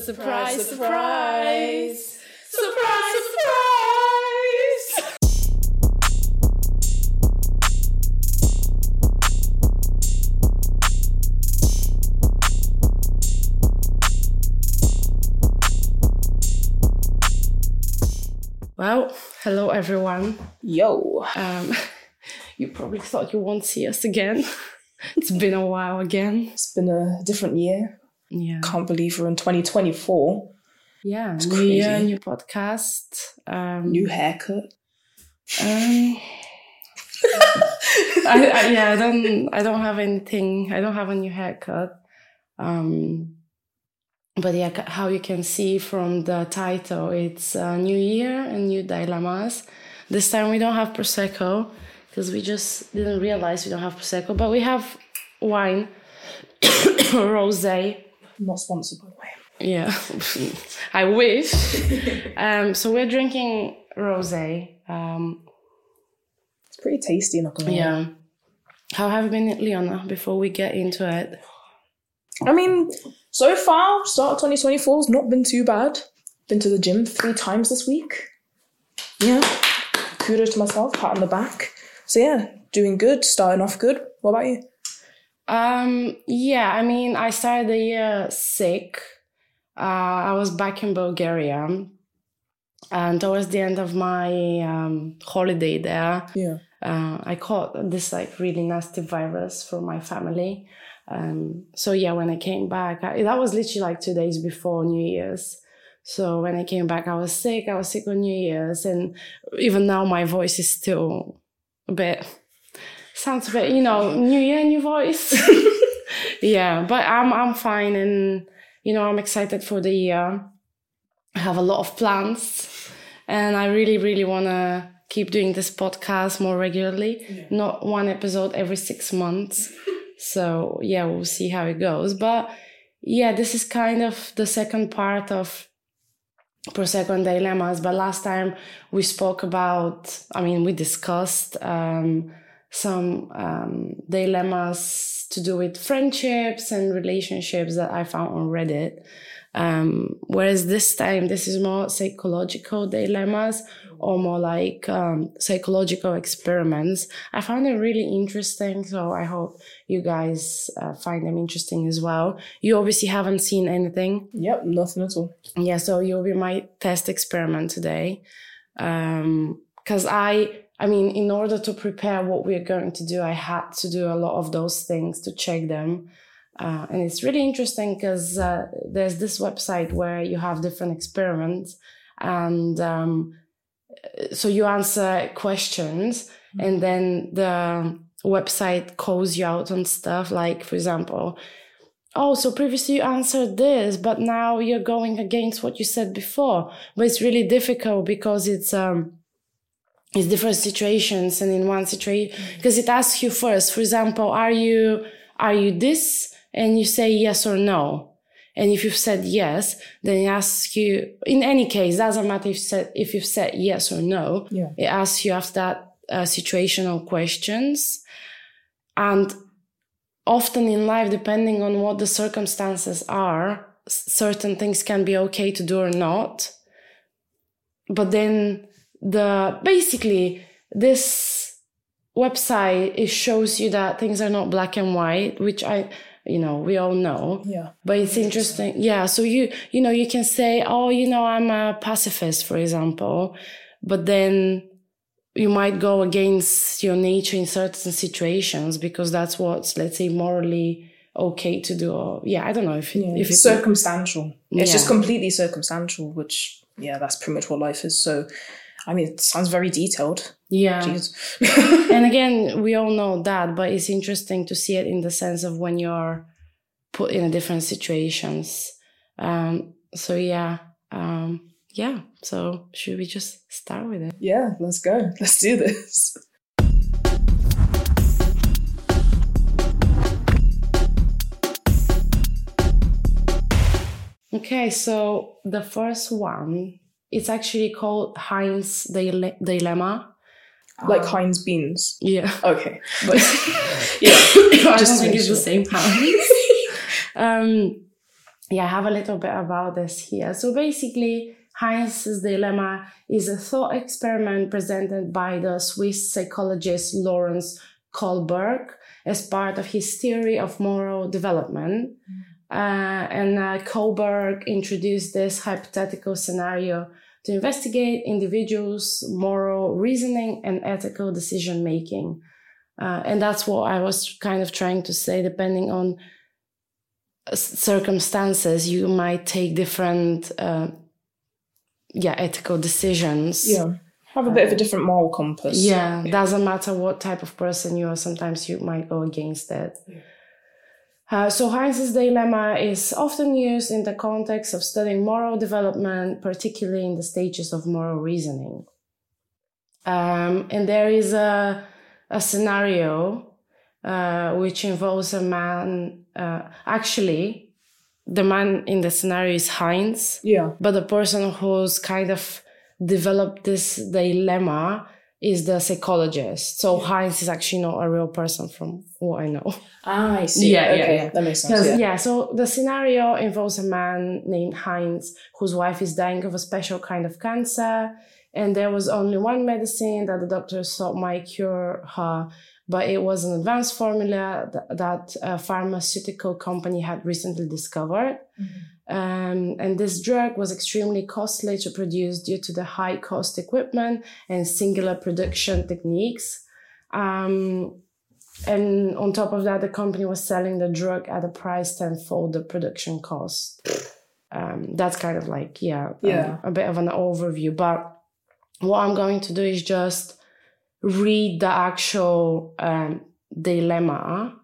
Surprise, surprise. Surprise, surprise. Well, hello everyone. Yo. Um, you probably thought you won't see us again. it's been a while again. It's been a different year. Yeah. Can't believe we're in 2024. Yeah. It's new year, new podcast. Um, New haircut. Um, I, I, yeah, I don't. I don't have anything. I don't have a new haircut. Um, but yeah, how you can see from the title, it's a new year and new dilemmas. This time we don't have prosecco because we just didn't realize we don't have prosecco, but we have wine, rosé. Not sponsored, by the way. Yeah, I wish. um, so we're drinking rosé. Um, It's pretty tasty, not gonna lie. Yeah. How have you been, Leona, before we get into it? I mean, so far, start of 2024 has not been too bad. Been to the gym three times this week. Yeah. Kudos to myself, pat on the back. So yeah, doing good, starting off good. What about you? Um, yeah, I mean, I started the year sick. Uh, I was back in Bulgaria. And towards the end of my um, holiday there, Yeah. uh, I caught this like really nasty virus from my family. Um, so yeah, when I came back, I, that was literally like two days before New Year's. So when I came back, I was sick. I was sick on New Year's, and even now my voice is still a bit sounds a bit, you know, New Year, new voice. yeah, but I'm I'm fine, and you know I'm excited for the year. I have a lot of plans, and I really really wanna keep doing this podcast more regularly, not one episode every six months. So yeah, we'll see how it goes. But yeah, this is kind of the second part of Prosecco and Dilemmas. But last time we spoke about, I mean, we discussed um, some um, dilemmas to do with friendships and relationships that I found on Reddit. Um, whereas this time, this is more psychological dilemmas or more like um, psychological experiments. I found it really interesting, so I hope you guys uh, find them interesting as well. You obviously haven't seen anything. Yep, nothing at all. Yeah, so you'll be my test experiment today. Um, cause I, I mean, in order to prepare what we're going to do, I had to do a lot of those things to check them. Uh, and it's really interesting because uh, there's this website where you have different experiments and um, so you answer questions and then the website calls you out on stuff like for example oh so previously you answered this but now you're going against what you said before but it's really difficult because it's um it's different situations and in one situation because it asks you first for example are you are you this? And you say yes or no. And if you've said yes then it asks you in any case doesn't matter if you said if you've said yes or no Yeah. it asks you after that uh, situational questions. And often in life depending on what the circumstances are certain things can be okay to do or not. But then the basically this website it shows you that things are not black and white which i you know we all know Yeah. but it's interesting yeah so you you know you can say oh you know i'm a pacifist for example but then you might go against your nature in certain situations because that's what's let's say morally okay to do or yeah i don't know if it, Yeah, if it's it's circumstantial. It's just completely circumstantial, which yeah, that's pretty much what life is. So, I mean, it sounds very detailed. yeah and again we all know that but it's interesting to see it in the sense of when you're put in a different situations um so yeah um yeah so should we just start with it yeah, let's go. Let's do this. okay so the first one it's actually called heinz Dile- dilemma Like Um, Heinz beans. yeah Okay, but yeah, I just think it's the same Heinz. um, yeah, I have a little bit about this here. So basically, Heinz's dilemma is a thought experiment presented by the Swiss psychologist Lawrence Kohlberg as part of his theory of moral development. Mm. Uh, and uh, Kohlberg introduced this hypothetical scenario to investigate individuals' moral reasoning and ethical decision making. Uh, and that's what I was kind of trying to say. Depending on circumstances, you might take different, uh, yeah, ethical decisions. Yeah, have a bit of a different moral compass. Yeah, yeah, doesn't matter what type of person you are. Sometimes you might go against it. Yeah. Uh, so Heinz's dilemma is often used in the context of studying moral development, particularly in the stages of moral reasoning. Um, and there is a, a scenario uh, which involves a man. Uh, actually, the man in the scenario is Heinz. Yeah. But the person who's kind of developed this dilemma is the psychologist. So Heinz is actually not a real person from what I know. Ah, I see. Yeah, okay. yeah, that makes sense. Yeah. yeah, so the scenario involves a man named Heinz whose wife is dying of a special kind of cancer. And there was only one medicine that the doctors thought might cure her, but it was an advanced formula that, that a pharmaceutical company had recently discovered. Mm-hmm. Um, and this drug was extremely costly to produce due to the high cost equipment and singular production techniques. Um, and on top of that, the company was selling the drug at a price tenfold the production cost. Um, that's kind of like, yeah, yeah. a bit of an overview. But what I'm going to do is just read the actual um, dilemma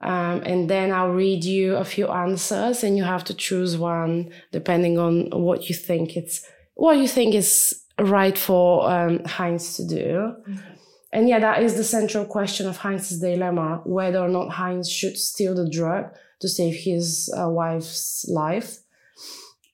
um, and then I'll read you a few answers, and you have to choose one depending on what you think it's what you think is right for um, Heinz to do. And yeah, that is the central question of Heinz's dilemma: whether or not Heinz should steal the drug to save his uh, wife's life.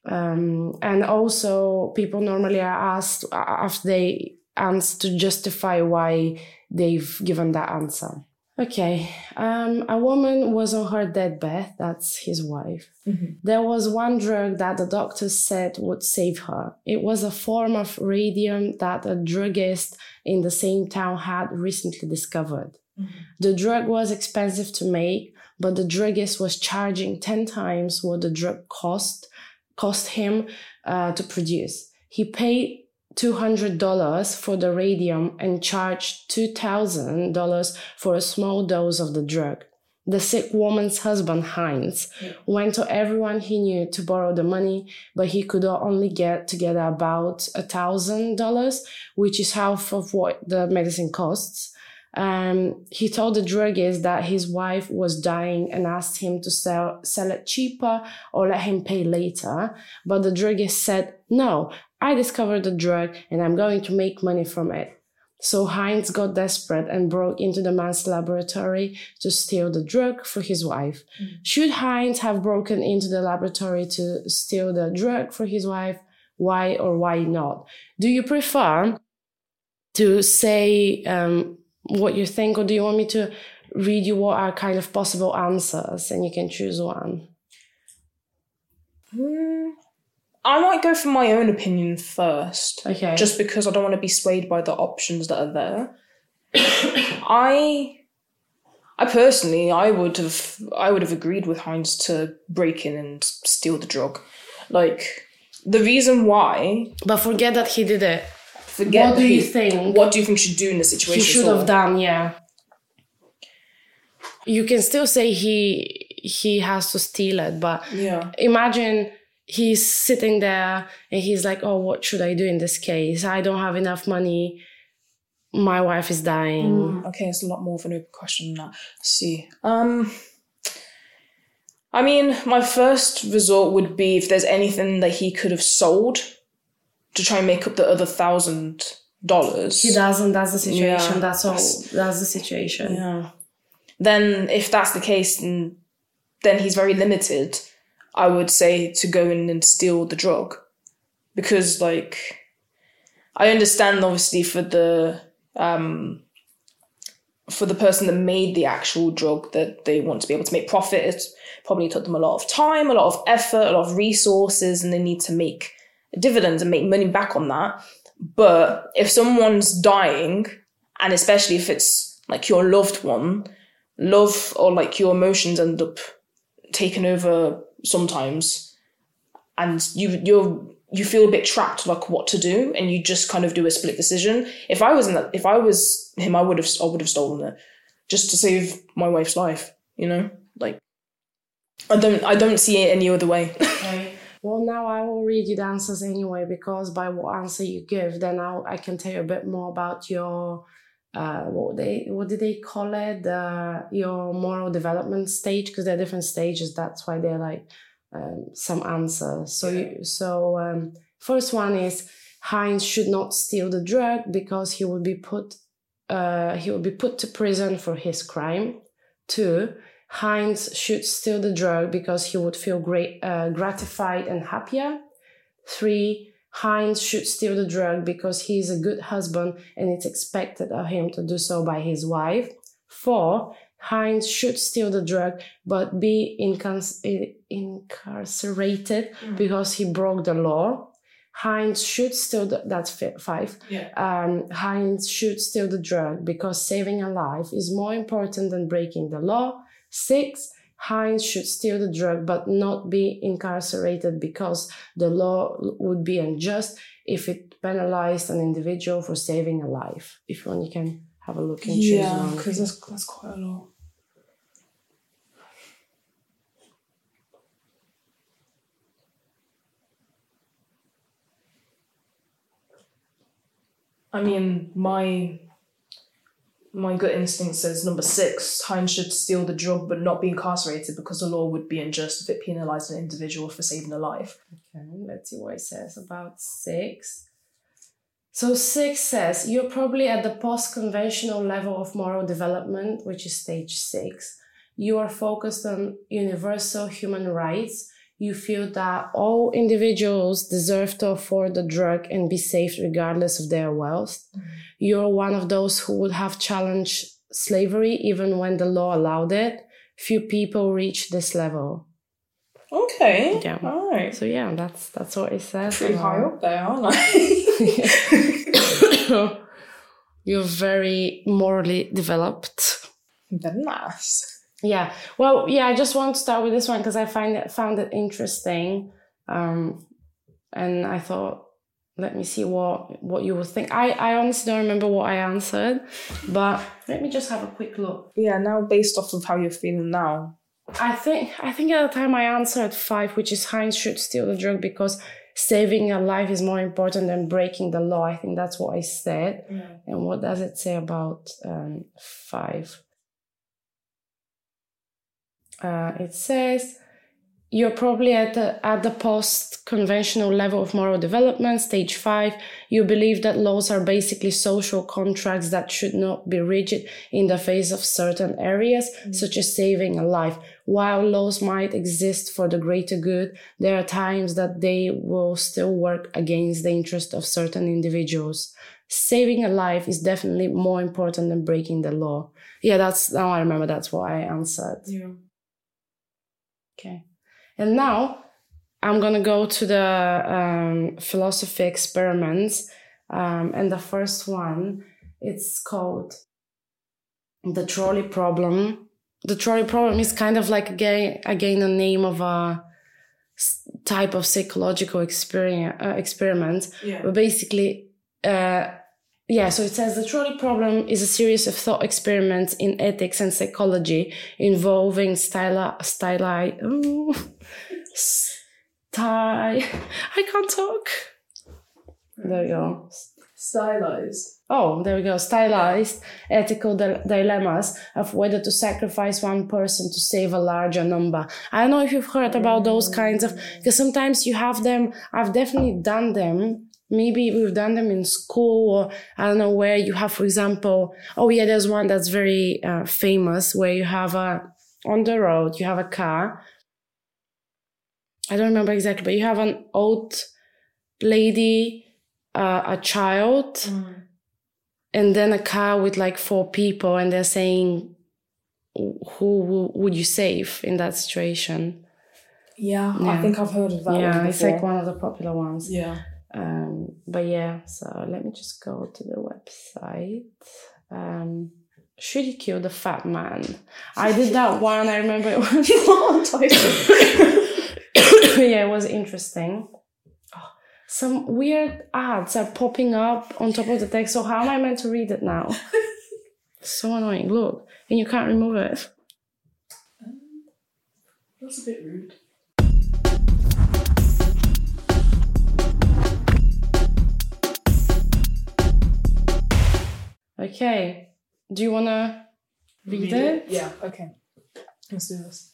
Um, and also, people normally are asked after they answer to justify why they've given that answer. Okay. Um, a woman was on her deathbed. That's his wife. Mm-hmm. There was one drug that the doctors said would save her. It was a form of radium that a druggist in the same town had recently discovered. Mm-hmm. The drug was expensive to make, but the druggist was charging 10 times what the drug cost, cost him uh, to produce. He paid $200 for the radium and charged $2,000 for a small dose of the drug. The sick woman's husband, Heinz, went to everyone he knew to borrow the money, but he could only get together about a thousand dollars, which is half of what the medicine costs. Um, he told the druggist that his wife was dying and asked him to sell, sell it cheaper or let him pay later. But the druggist said, no, I discovered the drug and I'm going to make money from it. So Heinz got desperate and broke into the man's laboratory to steal the drug for his wife. Mm. Should Heinz have broken into the laboratory to steal the drug for his wife? Why or why not? Do you prefer to say um, what you think, or do you want me to read you what are kind of possible answers and you can choose one? Mm. I might go for my own opinion first. Okay. Just because I don't want to be swayed by the options that are there. I I personally I would have I would have agreed with Heinz to break in and steal the drug. Like the reason why But forget that he did it. Forget what do you think? What do you think should do in the situation? He should have done, yeah. You can still say he he has to steal it, but yeah. imagine he's sitting there and he's like, Oh, what should I do in this case? I don't have enough money. My wife is dying. Mm, okay, it's a lot more of an open question than that. Let's see. Um I mean, my first resort would be if there's anything that he could have sold to try and make up the other thousand dollars. He doesn't, that's the situation. Yeah, that's all that's, that's the situation. Yeah. Then if that's the case then then he's very limited I would say to go in and steal the drug. Because, like, I understand obviously for the, um, for the person that made the actual drug that they want to be able to make profit, it probably took them a lot of time, a lot of effort, a lot of resources, and they need to make dividends and make money back on that. But if someone's dying, and especially if it's like your loved one, love or like your emotions end up taking over sometimes, and you you're you feel a bit trapped like what to do and you just kind of do a split decision. If i was in that if i was him i would have i would have stolen it just to save my wife's life you know? Like i don't i don't see it any other way. Okay. well now i will read you the answers anyway because by what answer you give then I'll, i can tell you a bit more about your uh, what they what did they call it uh, your moral development stage because they're different stages that's why they're like um, some answers. So, you, so um, first one is Heinz should not steal the drug because he would be put uh, he would be put to prison for his crime. Two, Heinz should steal the drug because he would feel great, uh, gratified and happier. Three, Heinz should steal the drug because he is a good husband and it's expected of him to do so by his wife. Four, Heinz should steal the drug but be incarcerated mm. because he broke the law. Heinz should steal the, that's five. Yeah. Um, Heinz should steal the drug because saving a life is more important than breaking the law. Six, Heinz should steal the drug but not be incarcerated because the law would be unjust if it penalized an individual for saving a life. If you want, you can have a look and choose yeah, because that's, that's quite a lot. I mean, my my gut instinct says number six, Heinz should steal the drug but not be incarcerated because the law would be unjust if it penalised an individual for saving a life. Okay, let's see what it says about six. So six says you're probably at the post-conventional level of moral development, which is stage six. You are focused on universal human rights you feel that all individuals deserve to afford the drug and be safe regardless of their wealth. Mm-hmm. You're one of those who would have challenged slavery even when the law allowed it. Few people reach this level. Okay. Yeah. All right. So yeah, that's that's what it says. Pretty high up there, aren't I? You're very morally developed. Very nice. Yeah. Well, yeah, I just want to start with this one because I find it found it interesting. Um, and I thought, let me see what what you would think. I, I honestly don't remember what I answered, but let me just have a quick look. Yeah, now based off of how you're feeling now. I think I think at the time I answered five, which is Heinz should steal the drug because saving a life is more important than breaking the law. I think that's what I said. Yeah. And what does it say about um, five? Uh, it says you're probably at the, at the post conventional level of moral development, stage five. You believe that laws are basically social contracts that should not be rigid in the face of certain areas, mm-hmm. such as saving a life. While laws might exist for the greater good, there are times that they will still work against the interest of certain individuals. Saving a life is definitely more important than breaking the law. Yeah, that's now I remember that's what I answered. Yeah. Okay. And now I'm going to go to the um, philosophy experiments. Um, and the first one, it's called the trolley problem. The trolley problem is kind of like again, again a name of a type of psychological experience, uh, experiment. Yeah. But basically, uh, yeah, so it says the trolley problem is a series of thought experiments in ethics and psychology involving styli, styli, ooh, sty, I can't talk. There we go. Stylized. Oh, there we go. Stylized ethical di- dilemmas of whether to sacrifice one person to save a larger number. I don't know if you've heard about those kinds of, because sometimes you have them, I've definitely done them maybe we've done them in school or I don't know where you have, for example, oh yeah, there's one that's very uh, famous where you have a, on the road, you have a car. I don't remember exactly, but you have an old lady, uh, a child, mm. and then a car with like four people and they're saying who would you save in that situation Yeah, I think I've heard of that yeah it's like one of the popular ones yeah. Um but yeah so let me just go to the website. Um should you kill the fat man? I did that one i remember it was yeah it was interesting. Oh, some weird ads are popping up on top of the text so how am i meant to read it now? So annoying. Look and you can't remove it. That's a bit rude. Okay do you want to read, it? Yeah, okay. Let's do this.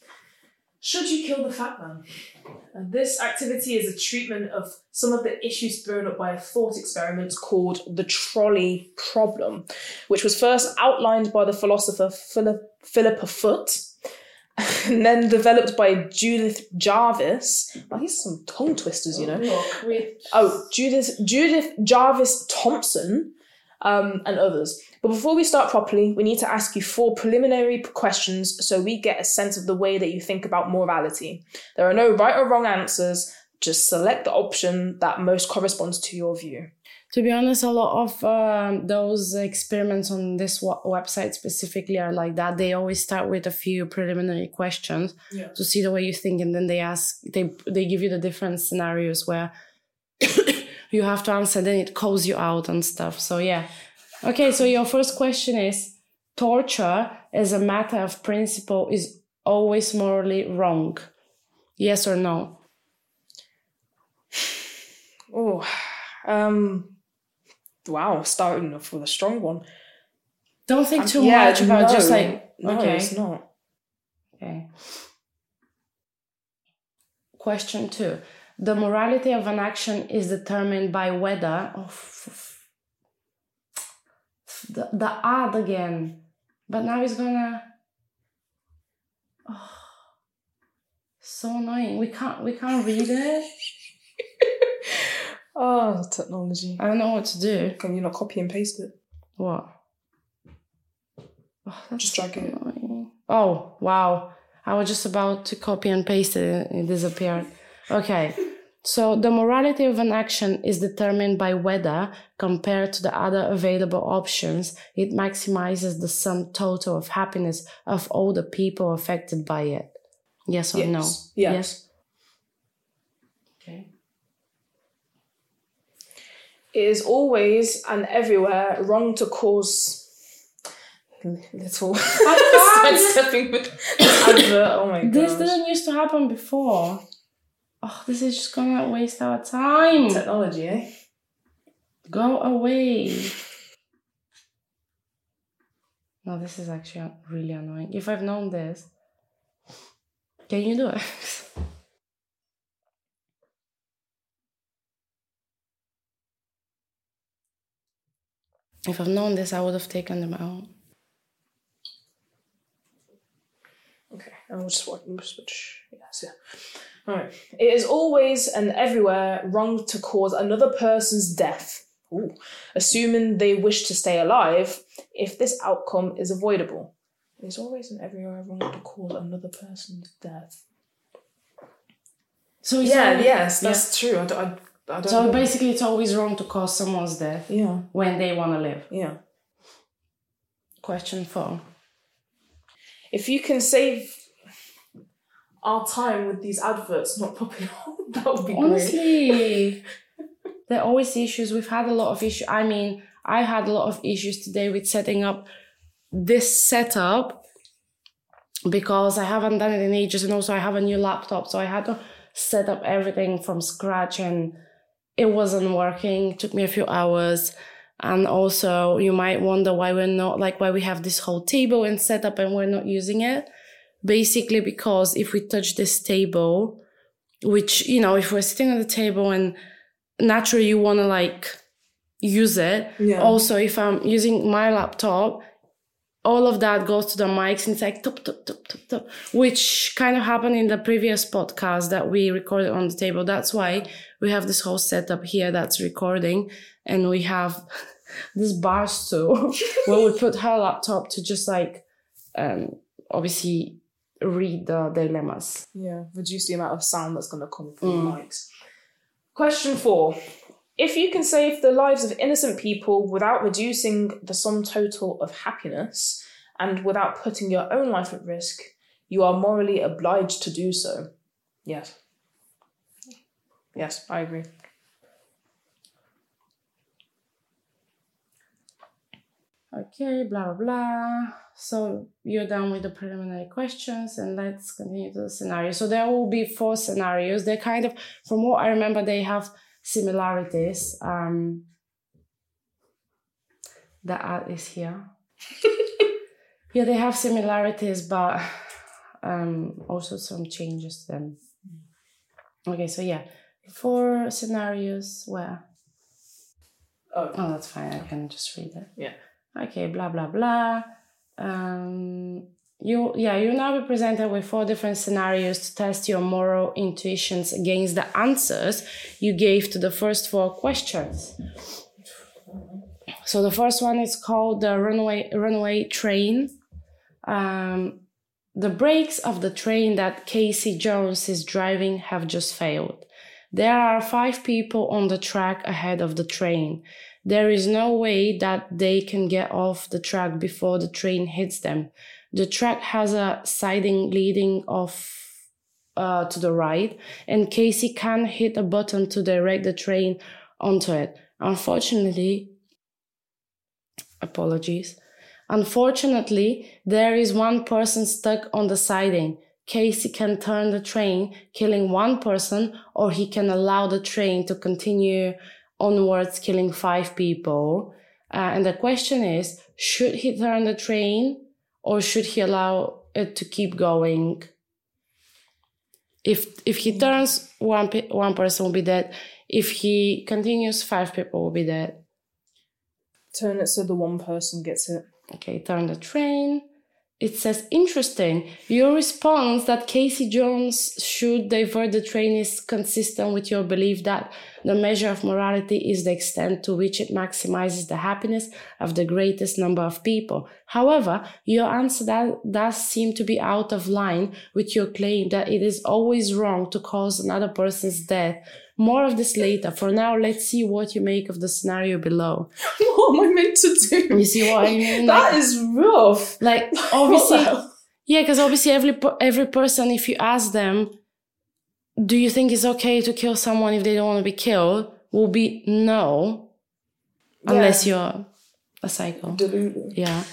Should you kill the fat man? And this activity is a treatment of some of the issues thrown up by a thought experiment called the trolley problem, which was first outlined by the philosopher Philip, Philippa Foot and then developed by Judith Jarvis. Oh, these some tongue twisters, you oh, know. look Oh, Judith Judith Jarvis Thomson, um, and others. But before we start properly, we need to ask you four preliminary questions so we get a sense of the way that you think about morality. There are no right or wrong answers. Just select the option that most corresponds to your view. To be honest, a lot of um, those experiments on this w- website specifically are like that. They always start with a few preliminary questions Yeah. to see the way you think, and then they ask, they they give you the different scenarios where you have to answer. Then it calls you out and stuff. So yeah, okay. So your first question is: torture as a matter of principle is always morally wrong. Yes or no? Oh, um, wow, starting off with a strong one. Don't think too Yeah, much about just no. like no, okay. it's not. Okay. Question two. The morality of an action is determined by whether. Oh, the, the ad again. But now it's gonna. Oh, so annoying. We can't. We can't read it. Oh, technology. I don't know what to do. Can you not copy and paste it? What? Oh, Just drag it. annoying. Oh wow! I was just about to copy and paste it. and It disappeared. Okay. So the morality of an action is determined by whether, compared to the other available options, it maximizes the sum total of happiness of all the people affected by it. Yes or Yes. no? Yes. yes. Okay. It is always and everywhere wrong to cause little can't. sidestepping with advert. Oh my god. This didn't used to happen before. Oh, this is just gonna waste our time. technology, eh? Go away. No, this is actually really annoying. If I've known this, can you do it? if I've known this, I would have taken them out. Okay, and we'll just watch. Yes, yeah. Alright. It is always and everywhere wrong to cause another person's death. Ooh. Assuming they wish to stay alive, if this outcome is avoidable. It is always and everywhere wrong to cause another person's death. So Yeah, yes, that's true. I don't, I, I don't So know. basically, it's always wrong to cause someone's death Yeah, when they want to live. yeah. Question four. If you can save our time with these adverts not popping up, that would be. Honestly, there are always issues. We've had a lot of issues. I mean, I had a lot of issues today with setting up this setup because I haven't done it in ages, and also I have a new laptop, so I had to set up everything from scratch, and it wasn't working. It took me a few hours. And also, you might wonder why we're not like why we have this whole table and setup and we're not using it. Basically, because if we touch this table, which you know if we're sitting at the table and naturally you want to like use it Yeah. also if i'm using my laptop all of that goes to the mics and it's like top top top top top which kind of happened in the previous podcast that we recorded on the table that's why we have this whole setup here that's recording and we have this bar stool where we put her laptop to just like um obviously read the dilemmas. Yeah, reduce the amount of sound that's going to come from mm. the mics. Question four. If you can save the lives of innocent people without reducing the sum total of happiness and without putting your own life at risk, you are morally obliged to do so. Yes. Yes, I agree. Okay, blah blah blah. So you're done with the preliminary questions, and let's continue to the scenario. So there will be four scenarios. They're kind of, from what I remember, they have similarities. Um, the art is here. yeah, they have similarities, but um, also some changes to them. Okay, so yeah, four scenarios where. Oh, Oh, that's fine. I can just read it. Yeah. Okay, blah blah blah. Um, you yeah, you now be presented with four different scenarios to test your moral intuitions against the answers you gave to the first four questions. So the first one is called the runaway runaway train. Um, the brakes of the train that Casey Jones is driving have just failed. There are five people on the track ahead of the train. There is no way that they can get off the track before the train hits them. The track has a siding leading off uh, to the right, and Casey can hit a button to direct the train onto it. Unfortunately, apologies. Unfortunately, there is one person stuck on the siding. Casey can turn the train, killing one person, or he can allow the train to continue onwards, killing five people. Uh, and the question is should he turn the train or should he allow it to keep going? If if he turns, one one person will be dead. If he continues, five people will be dead. turn it so the one person gets it. Okay, turn the train. It says, interesting. Your response that Casey Jones should divert the train is consistent with your belief that the measure of morality is the extent to which it maximizes the happiness of the greatest number of people. However, your answer does seem to be out of line with your claim that it is always wrong to cause another person's death. More of this later. For now, let's see what you make of the scenario below. what am I meant to do? You see what I mean? That Like- is rough. like obviously yeah because obviously every every person if you ask them do you think it's okay to kill someone if they don't want to be killed will be no unless you're a psycho Delulu. yeah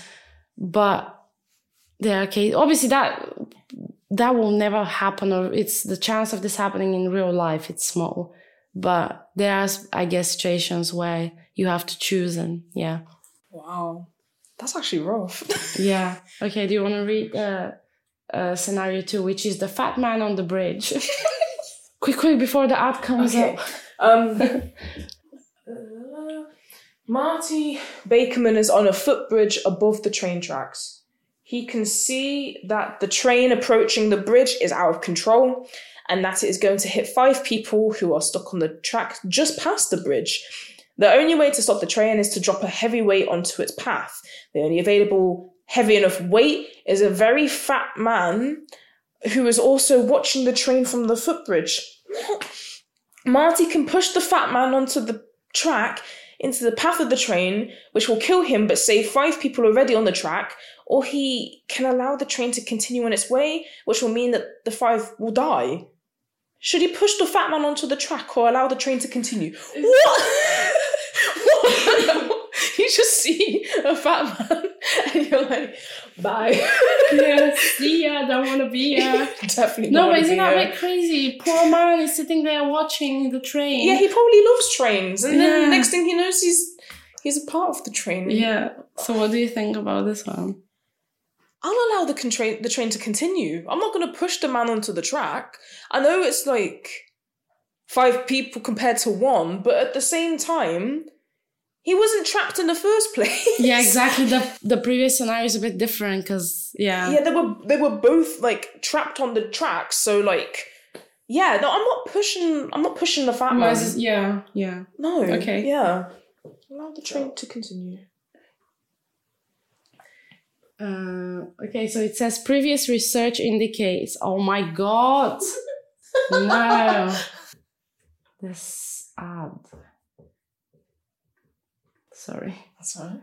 but there are cases obviously that that will never happen or it's the chance of this happening in real life it's small but there are i guess situations where you have to choose and yeah Wow. That's actually rough. Yeah. Okay. Do you want to read uh, uh, scenario two, which is the fat man on the bridge? quick, quick, before the ad comes Okay. up. Um, Marty Bakerman is on a footbridge above the train tracks. He can see that the train approaching the bridge is out of control and that it is going to hit five people who are stuck on the track just past the bridge. The only way to stop the train is to drop a heavy weight onto its path. The only available heavy enough weight is a very fat man who is also watching the train from the footbridge. Marty can push the fat man onto the track into the path of the train, which will kill him but save five people already on the track, or he can allow the train to continue on its way, which will mean that the five will die. Should he push the fat man onto the track or allow the train to continue? What? what? You just see a fat man and you're like, bye. yeah. See ya. Don't want to be ya. Definitely No, but isn't that bit crazy? Poor man is sitting there watching the train. Yeah, he probably loves trains, and then Yeah. next thing he knows, he's he's a part of the train. Yeah. So what do you think about this one? I'll allow the con- train the train to continue. I'm not going to push the man onto the track. I know it's like five people compared to one, but at the same time, he wasn't trapped in the first place. Yeah, exactly. The the previous scenario is a bit different because yeah. yeah, they were they were both like trapped on the tracks. So like, yeah, no, I'm not pushing. I'm not pushing the fat man. yeah, yeah. No. Okay. Yeah. Allow the train to continue. Uh, okay, so it says previous research indicates. Oh my god! no! This ad. Sorry. That's right.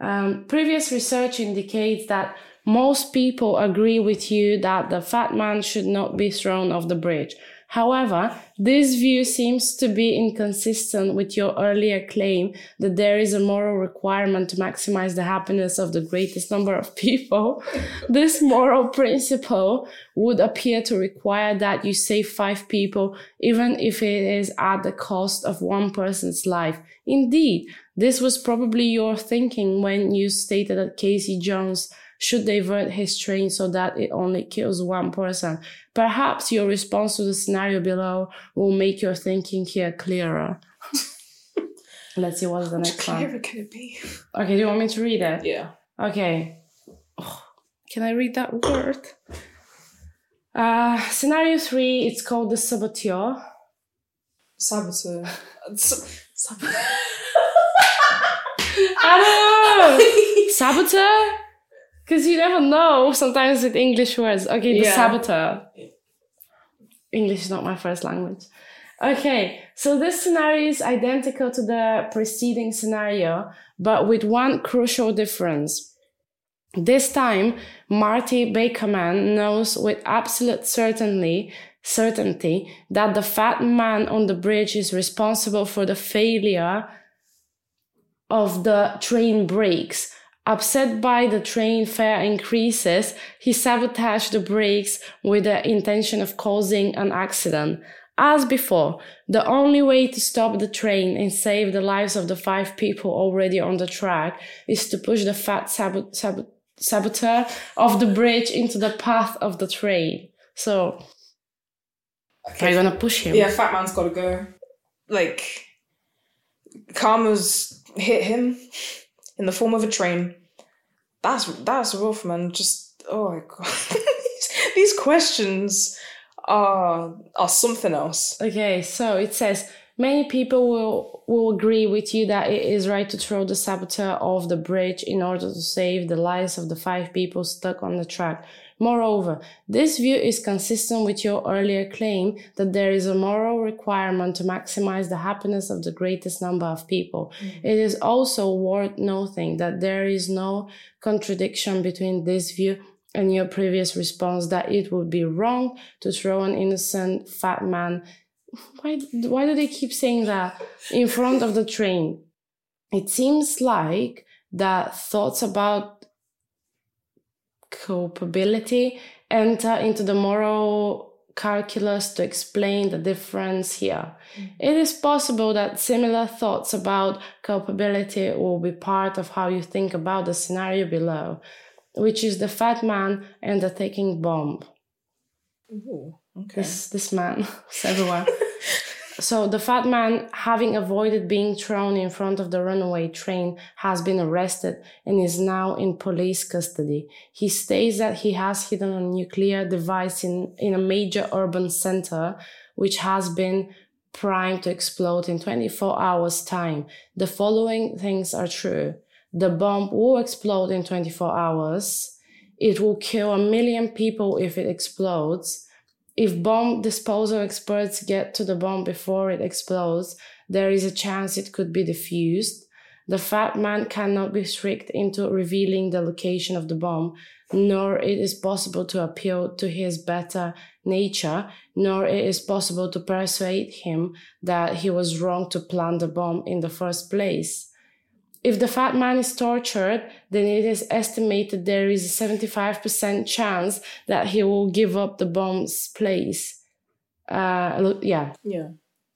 Um, previous research indicates that most people agree with you that the fat man should not be thrown off the bridge. However, this view seems to be inconsistent with your earlier claim that there is a moral requirement to maximize the happiness of the greatest number of people. this moral principle would appear to require that you save five people, even if it is at the cost of one person's life. Indeed, this was probably your thinking when you stated that Casey Jones should divert his train so that it only kills one person. Perhaps your response to the scenario below will make your thinking here clearer. Let's see what's the next Clearer one. can it be? Okay, do you want me to read it? Yeah. Okay. Oh, can I read that word? Uh, scenario three, it's called the saboteur. Saboteur. Saboteur. I don't know! saboteur? Because you never know sometimes with English words. Okay, the Yeah. saboteur. English is not my first language. Okay, so this scenario is identical to the preceding scenario, but with one crucial difference. This time, Marty Bakerman knows with absolute certainty, certainty that the fat man on the bridge is responsible for the failure of the train brakes. Upset by the train fare increases, he sabotaged the brakes with the intention of causing an accident. As before, the only way to stop the train and save the lives of the five people already on the track is to push the fat sabo- sabo- saboteur of the bridge into the path of the train. So, are you gonna push him? Yeah, Fat Man's gotta go. Like, karma's hit him in the form of a train. That's that's rough, man. Just oh my god, these, questions are are something else. Okay, so it says many people will will agree with you that it is right to throw the saboteur off the bridge in order to save the lives of the five people stuck on the track. Moreover, this view is consistent with your earlier claim that there is a moral requirement to maximize the happiness of the greatest number of people. Mm-hmm. It is also worth noting that there is no contradiction between this view and your previous response that it would be wrong to throw an innocent fat man. Why why do they keep saying that in front of the train? It seems like that thoughts about culpability enter into the moral calculus to explain the difference here. Mm-hmm. It is possible that similar thoughts about culpability will be part of how you think about the scenario below, which is the fat man and the ticking bomb. Ooh, okay. This this man is everywhere. so the fat man, having avoided being thrown in front of the runaway train, has been arrested and is now in police custody. He states that he has hidden a nuclear device in, in a major urban center, which has been primed to explode in 24 hours time. The following things are true. The bomb will explode in 24 hours. It will kill a million people if it explodes. If bomb disposal experts get to the bomb before it explodes, there is a chance it could be defused. The fat man cannot be tricked into revealing the location of the bomb, nor it is possible to appeal to his better nature, nor it is possible to persuade him that he was wrong to plant the bomb in the first place. If the fat man is tortured, then it is estimated there is a 75% chance that he will give up the bomb's place. Uh, yeah. Yeah.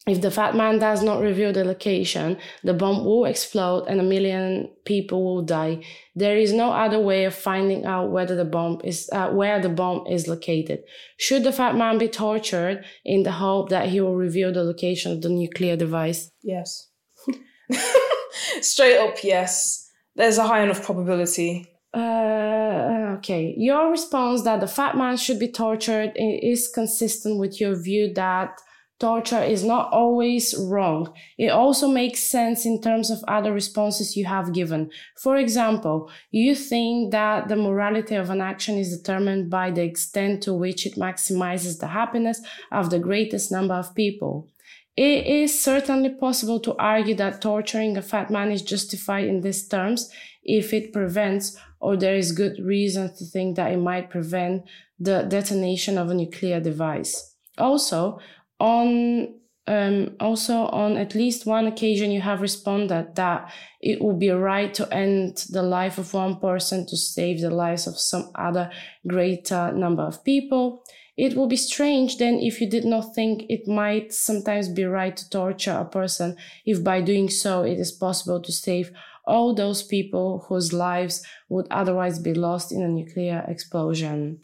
If the fat man does not reveal the location, the bomb will explode and a million people will die. There is no other way of finding out whether the bomb is uh, where the bomb is located. Should the fat man be tortured in the hope that he will reveal the location of the nuclear device? Yes. Straight up, yes. There's a high enough probability. Uh, okay. Your response that the fat man should be tortured is consistent with your view that torture is not always wrong. It also makes sense in terms of other responses you have given. For example, you think that the morality of an action is determined by the extent to which it maximizes the happiness of the greatest number of people. It is certainly possible to argue that torturing a fat man is justified in these terms if it prevents or there is good reason to think that it might prevent the detonation of a nuclear device. Also, on um, also on at least one occasion you have responded that it would be right to end the life of one person to save the lives of some other greater number of people. It would be strange then if you did not think it might sometimes be right to torture a person if by doing so it is possible to save all those people whose lives would otherwise be lost in a nuclear explosion.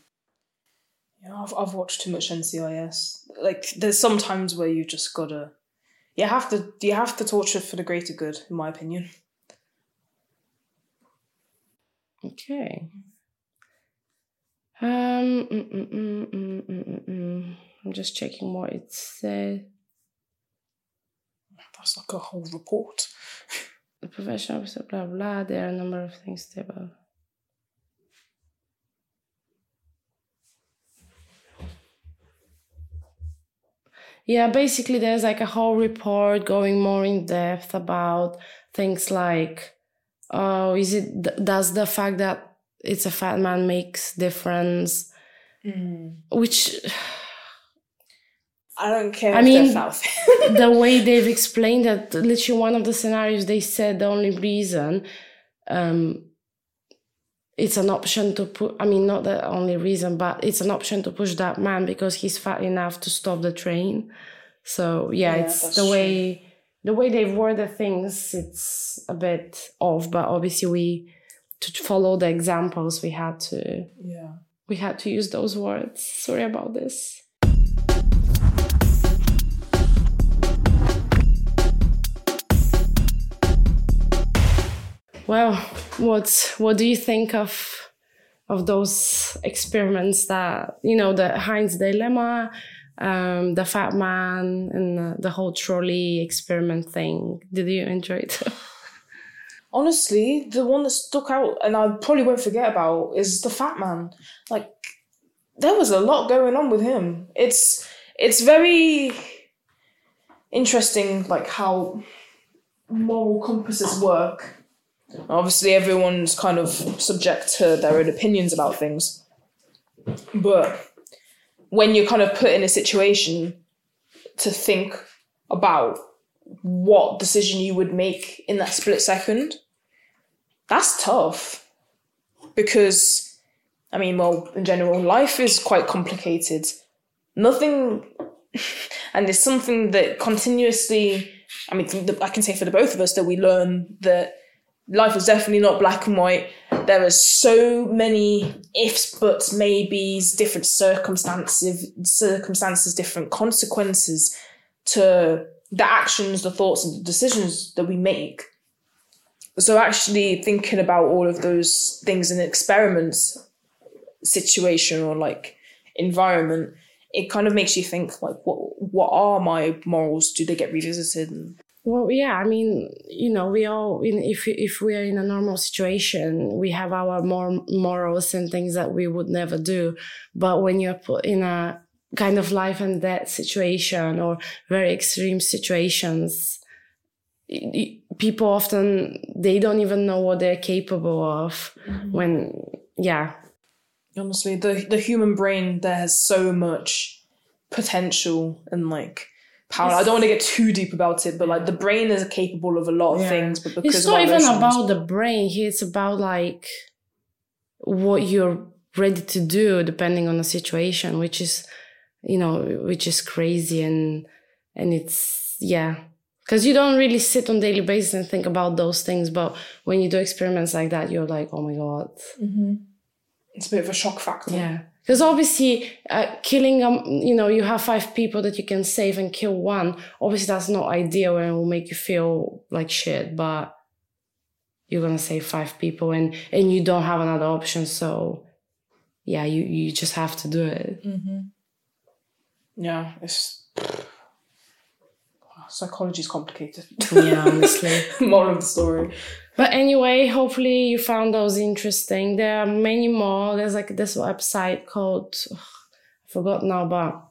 Yeah, I've, I've watched too much NCIS. Like, there's some times where you just gotta, you have to, you have to torture for the greater good, in my opinion. Okay. Um, mm, mm, mm, I'm just checking what it said. That's like a whole report. the professional officer, blah blah. There are a number of things about. Yeah, basically, there's like a whole report going more in depth about things like, oh, is it does the fact that it's a fat man makes difference, mm. which I don't care. I mean, the way they've explained that, literally, one of the scenarios they said the only reason um, it's an option to put. I mean, not the only reason, but it's an option to push that man because he's fat enough to stop the train. So yeah, yeah it's the way true. the way they've worded things. It's a bit off, but obviously we to follow the examples we had to. Yeah. We had to use those words. Sorry about this. Well, what what do you think of of those experiments that you know the Heinz dilemma, um, the Fat Man, and the, the whole trolley experiment thing? Did you enjoy it? Honestly, the one that stuck out and I probably won't forget about is the Fat Man. Like, there was a lot going on with him. It's it's very interesting, like how moral compasses work Obviously, everyone's kind of subject to their own opinions about things. But when you're kind of put in a situation to think about what decision you would make in that split second, that's tough. Because, I mean, well, in general, life is quite complicated. Nothing, and it's something that continuously, I mean, I can say for the both of us that we learn that life is definitely not black and white. There are so many ifs, buts, maybes, different circumstances, circumstances, different consequences to the actions, the thoughts, and the decisions that we make. So actually thinking about all of those things in an experiment situation or like environment, it kind of makes you think like what what are my morals? Do they get revisited? Well, yeah, I mean, you know, we all, if if we are in a normal situation, we have our more morals and things that we would never do. But when you're put in a kind of life and death situation or very extreme situations, people often they don't even know what they're capable of. Mm-hmm. When, yeah, honestly, the the human brain there has so much potential and like power. I don't want to get too deep about it, but like the brain is capable of a lot of yeah. things. But because it's not even emotions, about the brain here; it's about like what you're ready to do depending on the situation, which is you know, which is crazy and and it's yeah. Because you don't really sit on daily basis and think about those things, but when you do experiments like that, you're like, "Oh my god!" Mm-hmm. It's a bit of a shock factor. Yeah because obviously uh, killing um you know you have five people that you can save and kill one obviously that's not ideal and it will make you feel like shit but you're gonna save five people and and you don't have another option so yeah you you just have to do it mm-hmm. yeah it's psychology is complicated. Yeah, honestly. Moral of the story. But anyway, hopefully you found those interesting. There are many more. There's like this website called, ugh, I forgot now, but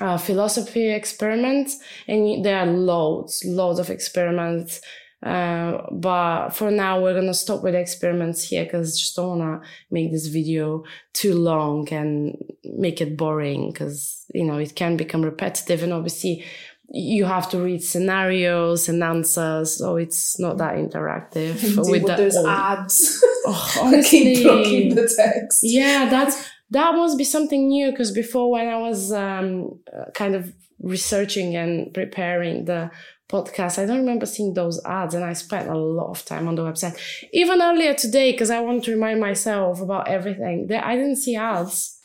uh, philosophy experiments, and there are loads, loads of experiments. Uh, but for now, we're gonna stop with experiments here because I just don't wanna make this video too long and make it boring because you know it can become repetitive, and obviously you have to read scenarios and answers, so it's not that interactive. Deal with the- those oh, ads. oh, keep honestly, blocking the text. yeah, that's that must be something new because before when I was um, uh, kind of researching and preparing the podcast, I don't remember seeing those ads, and I spent a lot of time on the website. Even earlier today, because I want to remind myself about everything. There, I didn't see ads.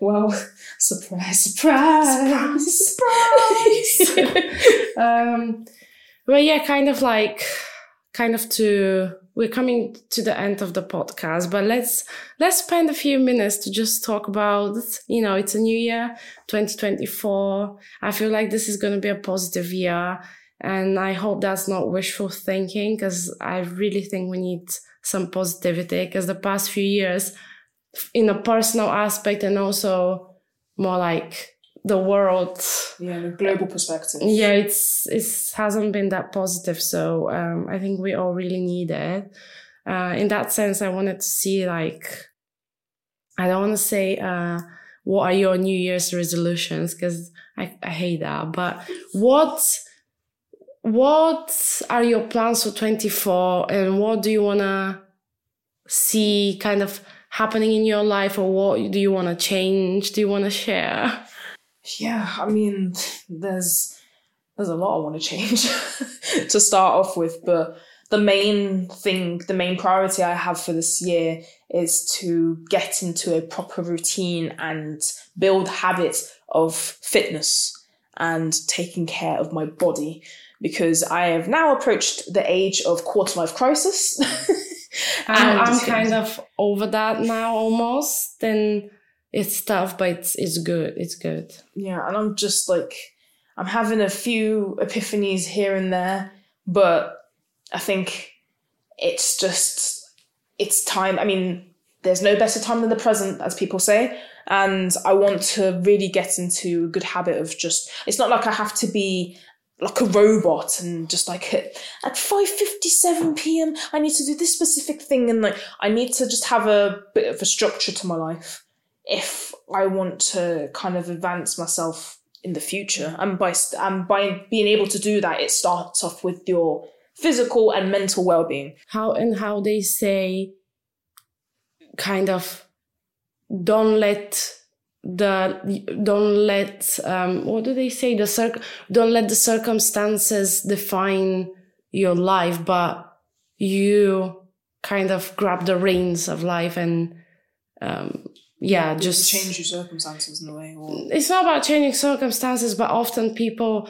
Well, surprise, surprise, surprise. um, but yeah, kind of like, kind of to we're coming to the end of the podcast, but let's let's spend a few minutes to just talk about you know it's a new year, 2024. I feel like this is going to be a positive year, and I hope that's not wishful thinking because I really think we need some positivity because the past few years, in a personal aspect and also more like the world Yeah, the global perspective. yeah it's it hasn't been that positive so um i think we all really need it uh in that sense i wanted to see like i don't want to say uh what are your new year's resolutions because I, I hate that but what what are your plans for 24 and what do you want to see kind of happening in your life or what do you want to change do you want to share Yeah, I mean, there's there's a lot I want to change to start off with, but the main thing, the main priority I have for this year is to get into a proper routine and build habits of fitness and taking care of my body because I have now approached the age of quarter life crisis. I'm, I'm kind of over that now almost. And it's tough, but it's it's good. It's good. yeah, and I'm just like, I'm having a few epiphanies here and there, but I think it's just, it's time. I mean, there's no better time than the present, as people say. And I want to really get into a good habit of just, it's not like I have to be like a robot and just like at, at 5.57 p.m. I need to do this specific thing and like I need to just have a bit of a structure to my life if I want to kind of advance myself in the future. And by and by being able to do that, it starts off with your physical and mental well-being. How and how they say, kind of, don't let the don't let um what do they say the circ don't let the circumstances define your life but you kind of grab the reins of life and um yeah just change your circumstances in a way. Or it's not about changing circumstances, but often people,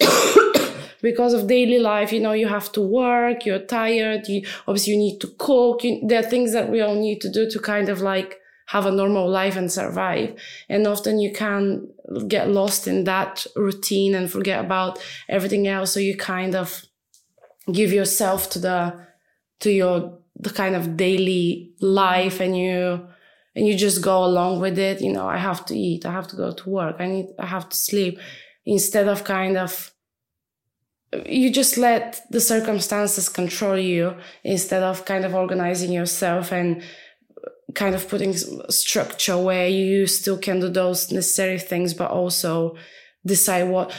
because of daily life, you know, you have to work, you're tired, you obviously you need to cook. You, there are things that we all need to do to kind of like have a normal life and survive. And often you can get lost in that routine and forget about everything else. So you kind of give yourself to the, to your, the kind of daily life and you, and you just go along with it. You know, I have to eat, I have to go to work, I need, I have to sleep instead of kind of, you just let the circumstances control you instead of kind of organizing yourself and kind of putting structure where you still can do those necessary things, but also decide what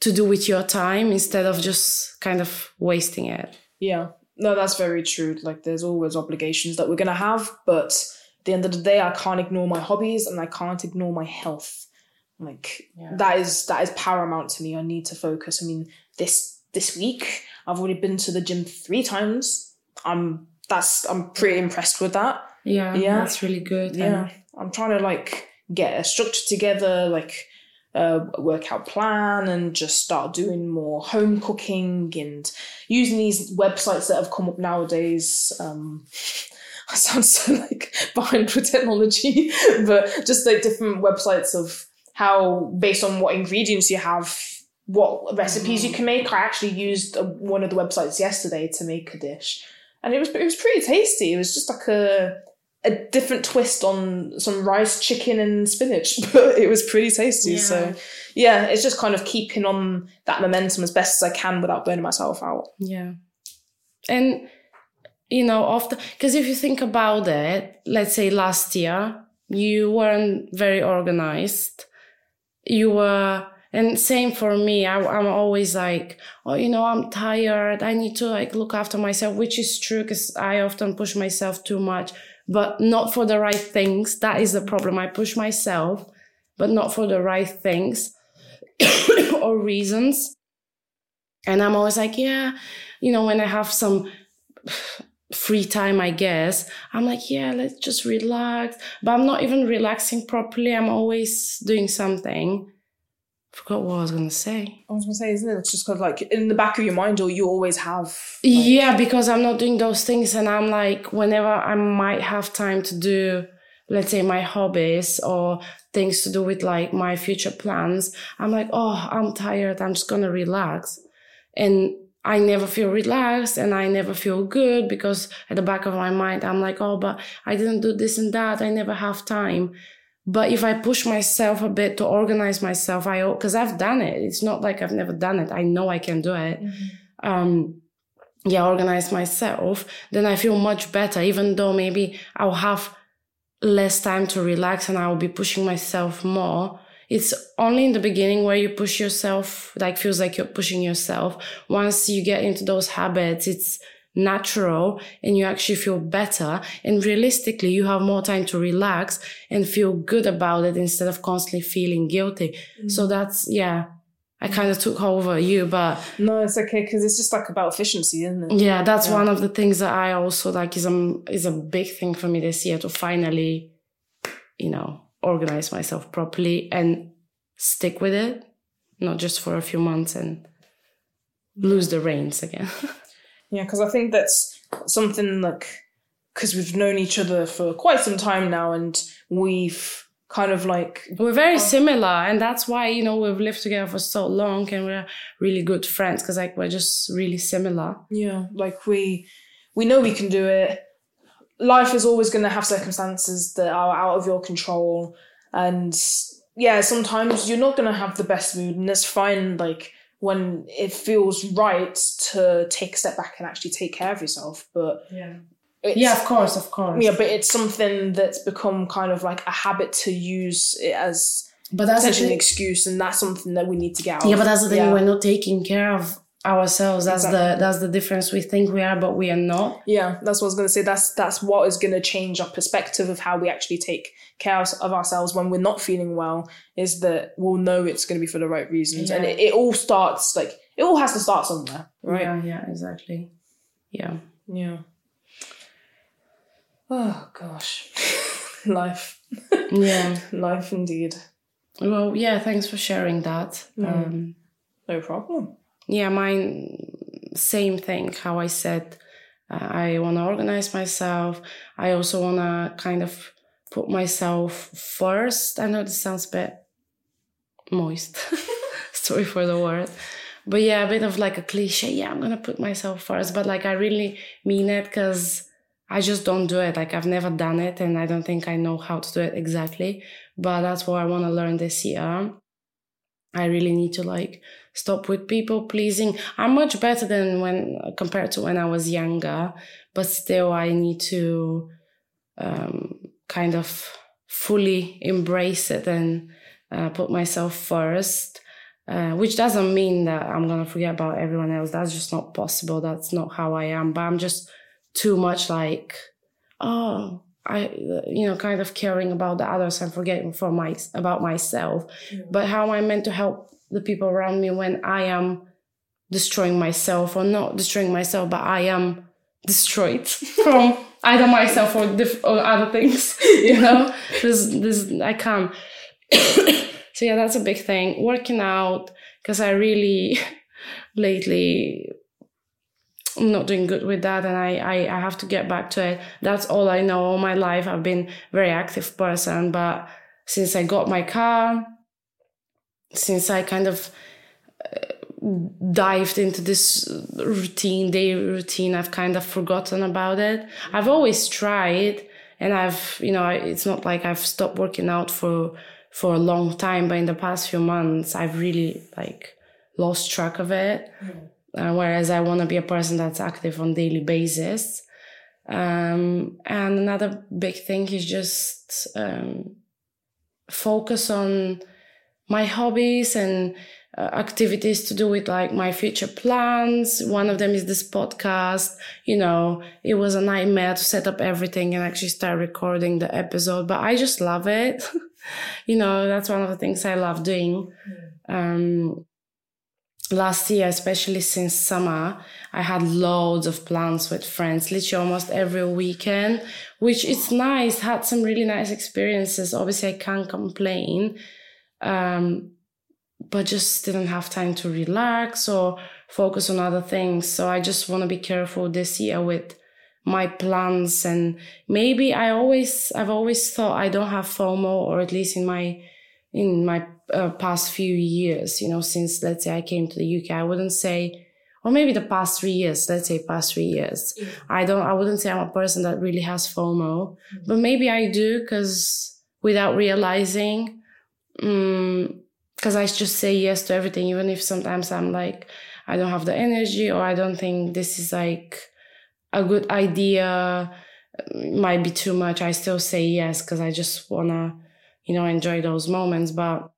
to do with your time instead of just kind of wasting it. yeah, no, that's very true. Like there's always obligations that we're gonna have, but at the end of the day, I can't ignore my hobbies and I can't ignore my health. Like Yeah. that is that is paramount to me. I need to focus. I mean, this this week I've already been to the gym three times. I'm that's I'm pretty impressed with that. Yeah, Yeah. that's really good. Yeah, I'm trying to like get a structure together, like a workout plan, and just start doing more home cooking and using these websites that have come up nowadays. Um, I sound so like behind with technology, but just like different websites of how, based on what ingredients you have, what recipes you can make. I actually used uh, one of the websites yesterday to make a dish, and it was it was pretty tasty. It was just like a a different twist on some rice, chicken, and spinach, but it was pretty tasty. Yeah. So yeah, it's just kind of keeping on that momentum as best as I can without burning myself out. Yeah. And, you know, often, because if you think about it, let's say last year, you weren't very organized. You were, and same for me. I, I'm always like, oh, you know, I'm tired. I need to like look after myself, which is true because I often push myself too much, but not for the right things. That is the problem. I push myself, but not for the right things or reasons. And I'm always like, yeah, you know, when I have some free time, I guess, I'm like, yeah, let's just relax. But I'm not even relaxing properly. I'm always doing something. Forgot what I was gonna say. I was gonna say, isn't it? It's just of like in the back of your mind, or you always have. like- yeah, because I'm not doing those things, and I'm like, whenever I might have time to do, let's say, my hobbies or things to do with like my future plans, I'm like, oh, I'm tired. I'm just gonna relax, and I never feel relaxed, and I never feel good because at the back of my mind, I'm like, oh, but I didn't do this and that. I never have time. But if I push myself a bit to organize myself, I because I've done it. It's not like I've never done it. I know I can do it. Um, yeah, organize myself. Then I feel much better, even though maybe I'll have less time to relax and I'll be pushing myself more. It's only in the beginning where you push yourself, like feels like you're pushing yourself. Once you get into those habits, it's natural and you actually feel better. And realistically, you have more time to relax and feel good about it instead of constantly feeling guilty. Mm. So that's, yeah, I kind of took over you, but No, it's okay because it's just like about efficiency, isn't it? yeah, that's Yeah. one of the things that I also like is a, is a big thing for me this year to finally, you know, organize myself properly and stick with it, not just for a few months and lose the reins again. Yeah, because I think that's something like because we've known each other for quite some time now, and we've kind of like We're very similar, and that's why you know we've lived together for so long, and we're really good friends because like we're just really similar. yeah, like we we know we can do it. Life is always going to have circumstances that are out of your control, and yeah, sometimes you're not going to have the best mood, and it's fine. Like when it feels right to take a step back and actually take care of yourself, but Yeah. Yeah, of course, of course. yeah, but it's something that's become kind of like a habit to use it as but that's essentially an excuse, and that's something that we need to get out. Yeah, but that's the thing. Yeah. We're not taking care of ourselves. That's the that's the difference. We think we are, but we are not. Yeah, that's what I was gonna say. That's that's what is gonna change our perspective of how we actually take care of ourselves when we're not feeling well. Is that we'll know it's gonna be for the right reasons, and it, it all starts like it all has to start somewhere, right? Yeah, yeah, exactly. Yeah. Yeah. Oh gosh, life, Yeah. life indeed. Well, yeah, thanks for sharing that. Um, No problem. Yeah, mine, same thing. How I said, uh, I want to organize myself. I also want to kind of put myself first. I know this sounds a bit moist. Sorry for the word. But yeah, a bit of like a cliche. Yeah, I'm going to put myself first. But like, I really mean it because I just don't do it. Like, I've never done it and I don't think I know how to do it exactly. But that's what I want to learn this year. I really need to like stop with people pleasing. I'm much better than when compared to when I was younger, but still I need to um, kind of fully embrace it and uh, put myself first. Uh, which doesn't mean that I'm gonna forget about everyone else. That's just not possible. That's not how I am. But I'm just too much like, oh, I, you know, kind of caring about the others and forgetting for my about myself. Mm. But how am I meant to help the people around me when I am destroying myself or not destroying myself, but I am destroyed from either myself or diff- or other things. You know, this this I can't. so yeah, that's a big thing. Working out because I really lately I'm not doing good with that and I, I I have to get back to it. That's all I know all my life. I've been a very active person, but since I got my car, since I kind of uh, dived into this routine, day routine. I've kind of forgotten about it. I've always tried and I've, you know, it's not like I've stopped working out for, for a long time, but in the past few months, I've really like lost track of it. Mm. Uh, whereas I want to be a person that's active on daily basis. Um, and another big thing is just um, focus on my hobbies and uh, activities to do with like my future plans. One of them is this podcast. You know, it was a nightmare to set up everything and actually start recording the episode, but I just love it. you know, that's one of the things I love doing. Um, last year, especially since summer, I had loads of plans with friends, literally almost every weekend, which is nice. Had some really nice experiences. Obviously, I can't complain. Um, but just didn't have time to relax or focus on other things. So I just want to be careful this year with my plans and maybe I always I've always thought I don't have FOMO or at least in my in my uh, past few years, you know, since let's say I came to the UK, I wouldn't say, or maybe the past three years, let's say past three years. Yeah. I don't, I wouldn't say I'm a person that really has FOMO, mm-hmm. but maybe I do because without realizing, um, because I just say yes to everything, even if sometimes I'm like, I don't have the energy or I don't think this is like a good idea, might be too much. I still say yes because I just wanna, you know, enjoy those moments. But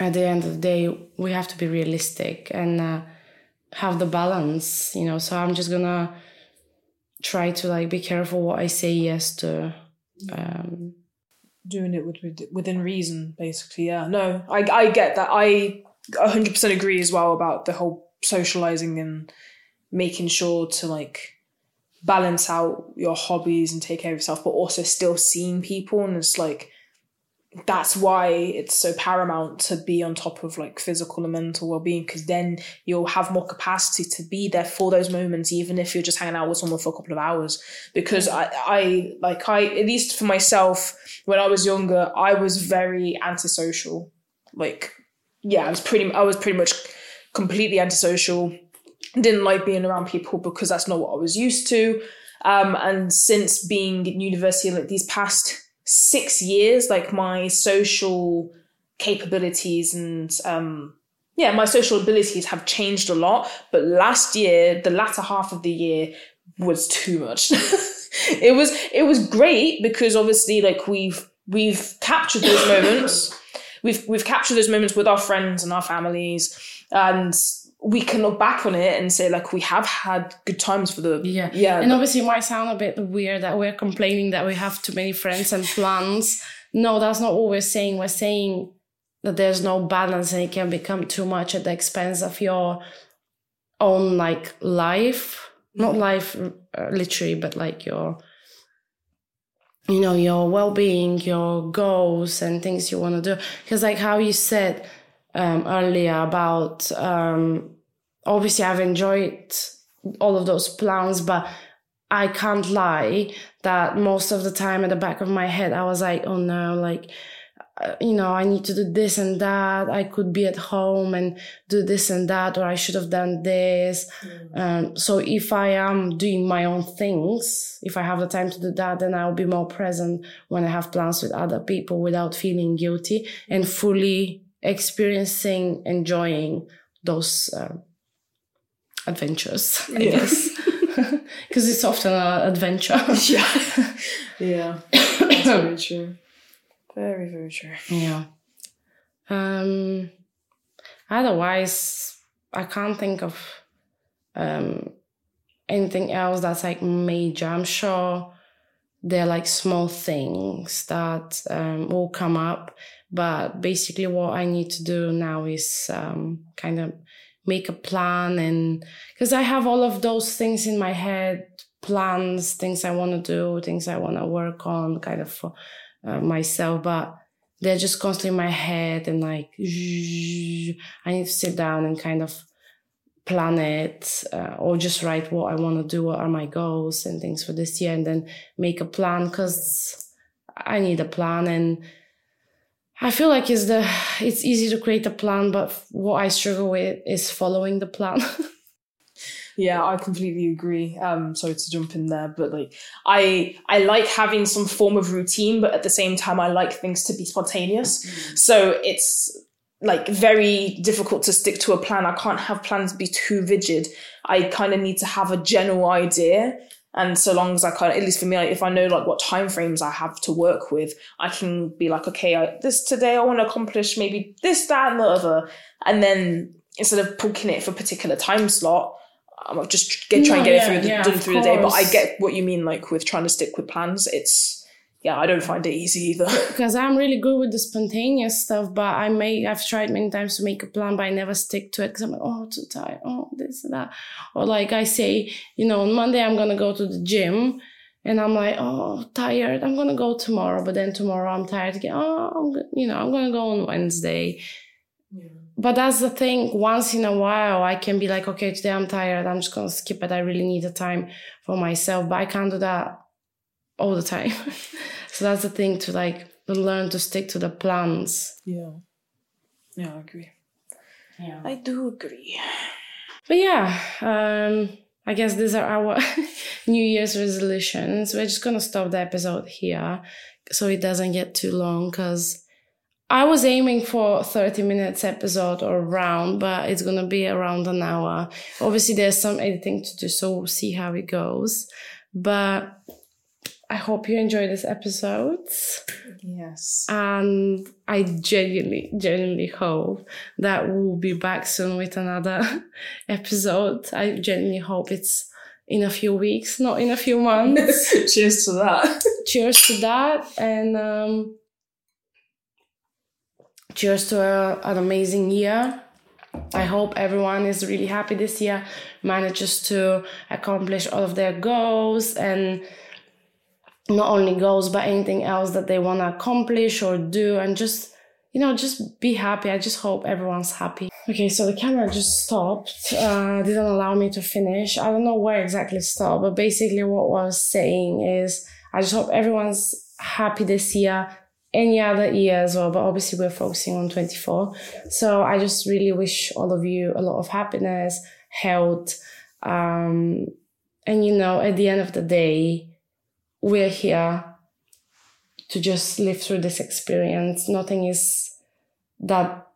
at the end of the day, we have to be realistic and uh, have the balance, you know. So I'm just gonna try to like be careful what I say yes to. Um, doing it with, within reason, basically. Yeah, no, I I get that. I 100% agree as well about the whole socializing and making sure to like balance out your hobbies and take care of yourself, but also still seeing people. And it's like that's why it's so paramount to be on top of like physical and mental well-being because then you'll have more capacity to be there for those moments even if you're just hanging out with someone for a couple of hours. Because i i like i at least for myself when i was younger i was very antisocial. Like yeah i was pretty i was pretty much completely antisocial. Didn't like being around people because that's not what i was used to. Um, and since being in university like these past six years, like my social capabilities and um, yeah, my social abilities have changed a lot. But last year, the latter half of the year was too much. it was it was great because obviously like we've we've captured those moments. We've we've captured those moments with our friends and our families and we can look back on it and say like we have had good times for the yeah. yeah. And obviously it might sound a bit weird that we're complaining that we have too many friends and plans. No that's not what we're saying. We're saying that there's no balance and it can become too much at the expense of your own like life. Not life uh, literally but like your you know your well-being your goals and things you want to do. Because like how you said um, earlier about um, obviously I've enjoyed all of those plans, but I can't lie that most of the time at the back of my head I was like, oh no, like uh, you know, I need to do this and that. I could be at home and do this and that, or I should have done this. Mm. Um, so if I am doing my own things, if I have the time to do that, then I'll be more present when I have plans with other people without feeling guilty and fully experiencing, enjoying those uh, adventures, I guess. Because it's often an adventure. yeah. Yeah. That's very true. Very, very true. Yeah. Um, otherwise, I can't think of um, anything else that's like major. I'm sure they're like small things that um, will come up but basically, what I need to do now is um, kind of make a plan and because I have all of those things in my head plans, things I want to do, things I want to work on kind of for uh, myself, but they're just constantly in my head and like I need to sit down and kind of plan it uh, or just write what I want to do, what are my goals and things for this year, and then make a plan because I need a plan and I feel like it's the it's easy to create a plan, but what I struggle with is following the plan. Yeah, I completely agree. Um, sorry to jump in there, but like I I like having some form of routine, but at the same time I like things to be spontaneous. Mm. So it's like very difficult to stick to a plan. I can't have plans be too rigid. I kind of need to have a general idea. And so long as I kind of, at least for me, like, if I know like what time frames I have to work with, I can be like, okay, I, this today I want to accomplish maybe this, that, and the other. And then instead of booking it for a particular time slot, I'm just get try and get yeah, it through the, yeah, done through the day. But I get what you mean, like with trying to stick with plans. It's yeah, I don't find it easy either. because I'm really good with the spontaneous stuff, but I may I've tried many times to make a plan, but I never stick to it because I'm like, oh, too tired, oh, this and that, or like I say, you know, on Monday I'm gonna go to the gym. And I'm like, oh, tired. I'm gonna go tomorrow, but then tomorrow I'm tired again. Oh, I'm, you know, I'm gonna go on Wednesday. Yeah but that's the thing once in a while i can be like okay today i'm tired i'm just gonna skip it i really need a time for myself but i can't do that all the time. So that's the thing to like learn to stick to the plans. Yeah. Yeah i agree. Yeah. I do agree. But yeah um i guess these are our new year's resolutions. We're just gonna stop the episode here so it doesn't get too long because I was aiming for 30 minutes episode or round, but it's gonna be around an hour. Obviously, there's some editing to do, so we'll see how it goes. But I hope you enjoy this episode. Yes. And I genuinely, genuinely hope that we'll be back soon with another episode. I genuinely hope it's in a few weeks, not in a few months. Cheers to that. Cheers to that. And um cheers to a, an amazing year. I hope everyone is really happy this year, manages to accomplish all of their goals and not only goals, but anything else that they want to accomplish or do, and just, you know, just be happy. I just hope everyone's happy. Okay, so the camera just stopped, uh, didn't allow me to finish. I don't know where exactly stopped, but basically, what I was saying is I just hope everyone's happy this year any other year as well, but obviously we're focusing on 24. So I just really wish all of you a lot of happiness, health, um, and you know, at the end of the day, we're here to just live through this experience. Nothing is that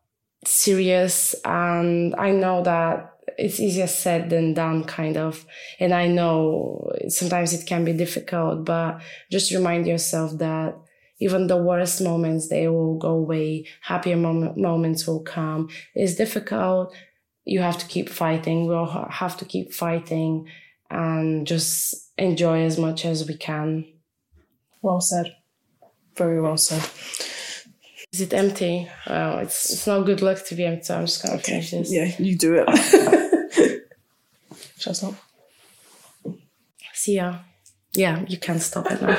serious, and I know that it's easier said than done, kind of. And I know sometimes it can be difficult, but just remind yourself that even the worst moments they will go away happier mom- moments will come it's difficult you have to keep fighting we'll have to keep fighting and just enjoy as much as we can. Well said. Very well said. Is it empty? Well it's it's not good luck to be empty so i'm just gonna okay. finish this. Yeah you do it. Shall I stop see ya. Yeah you can stop it now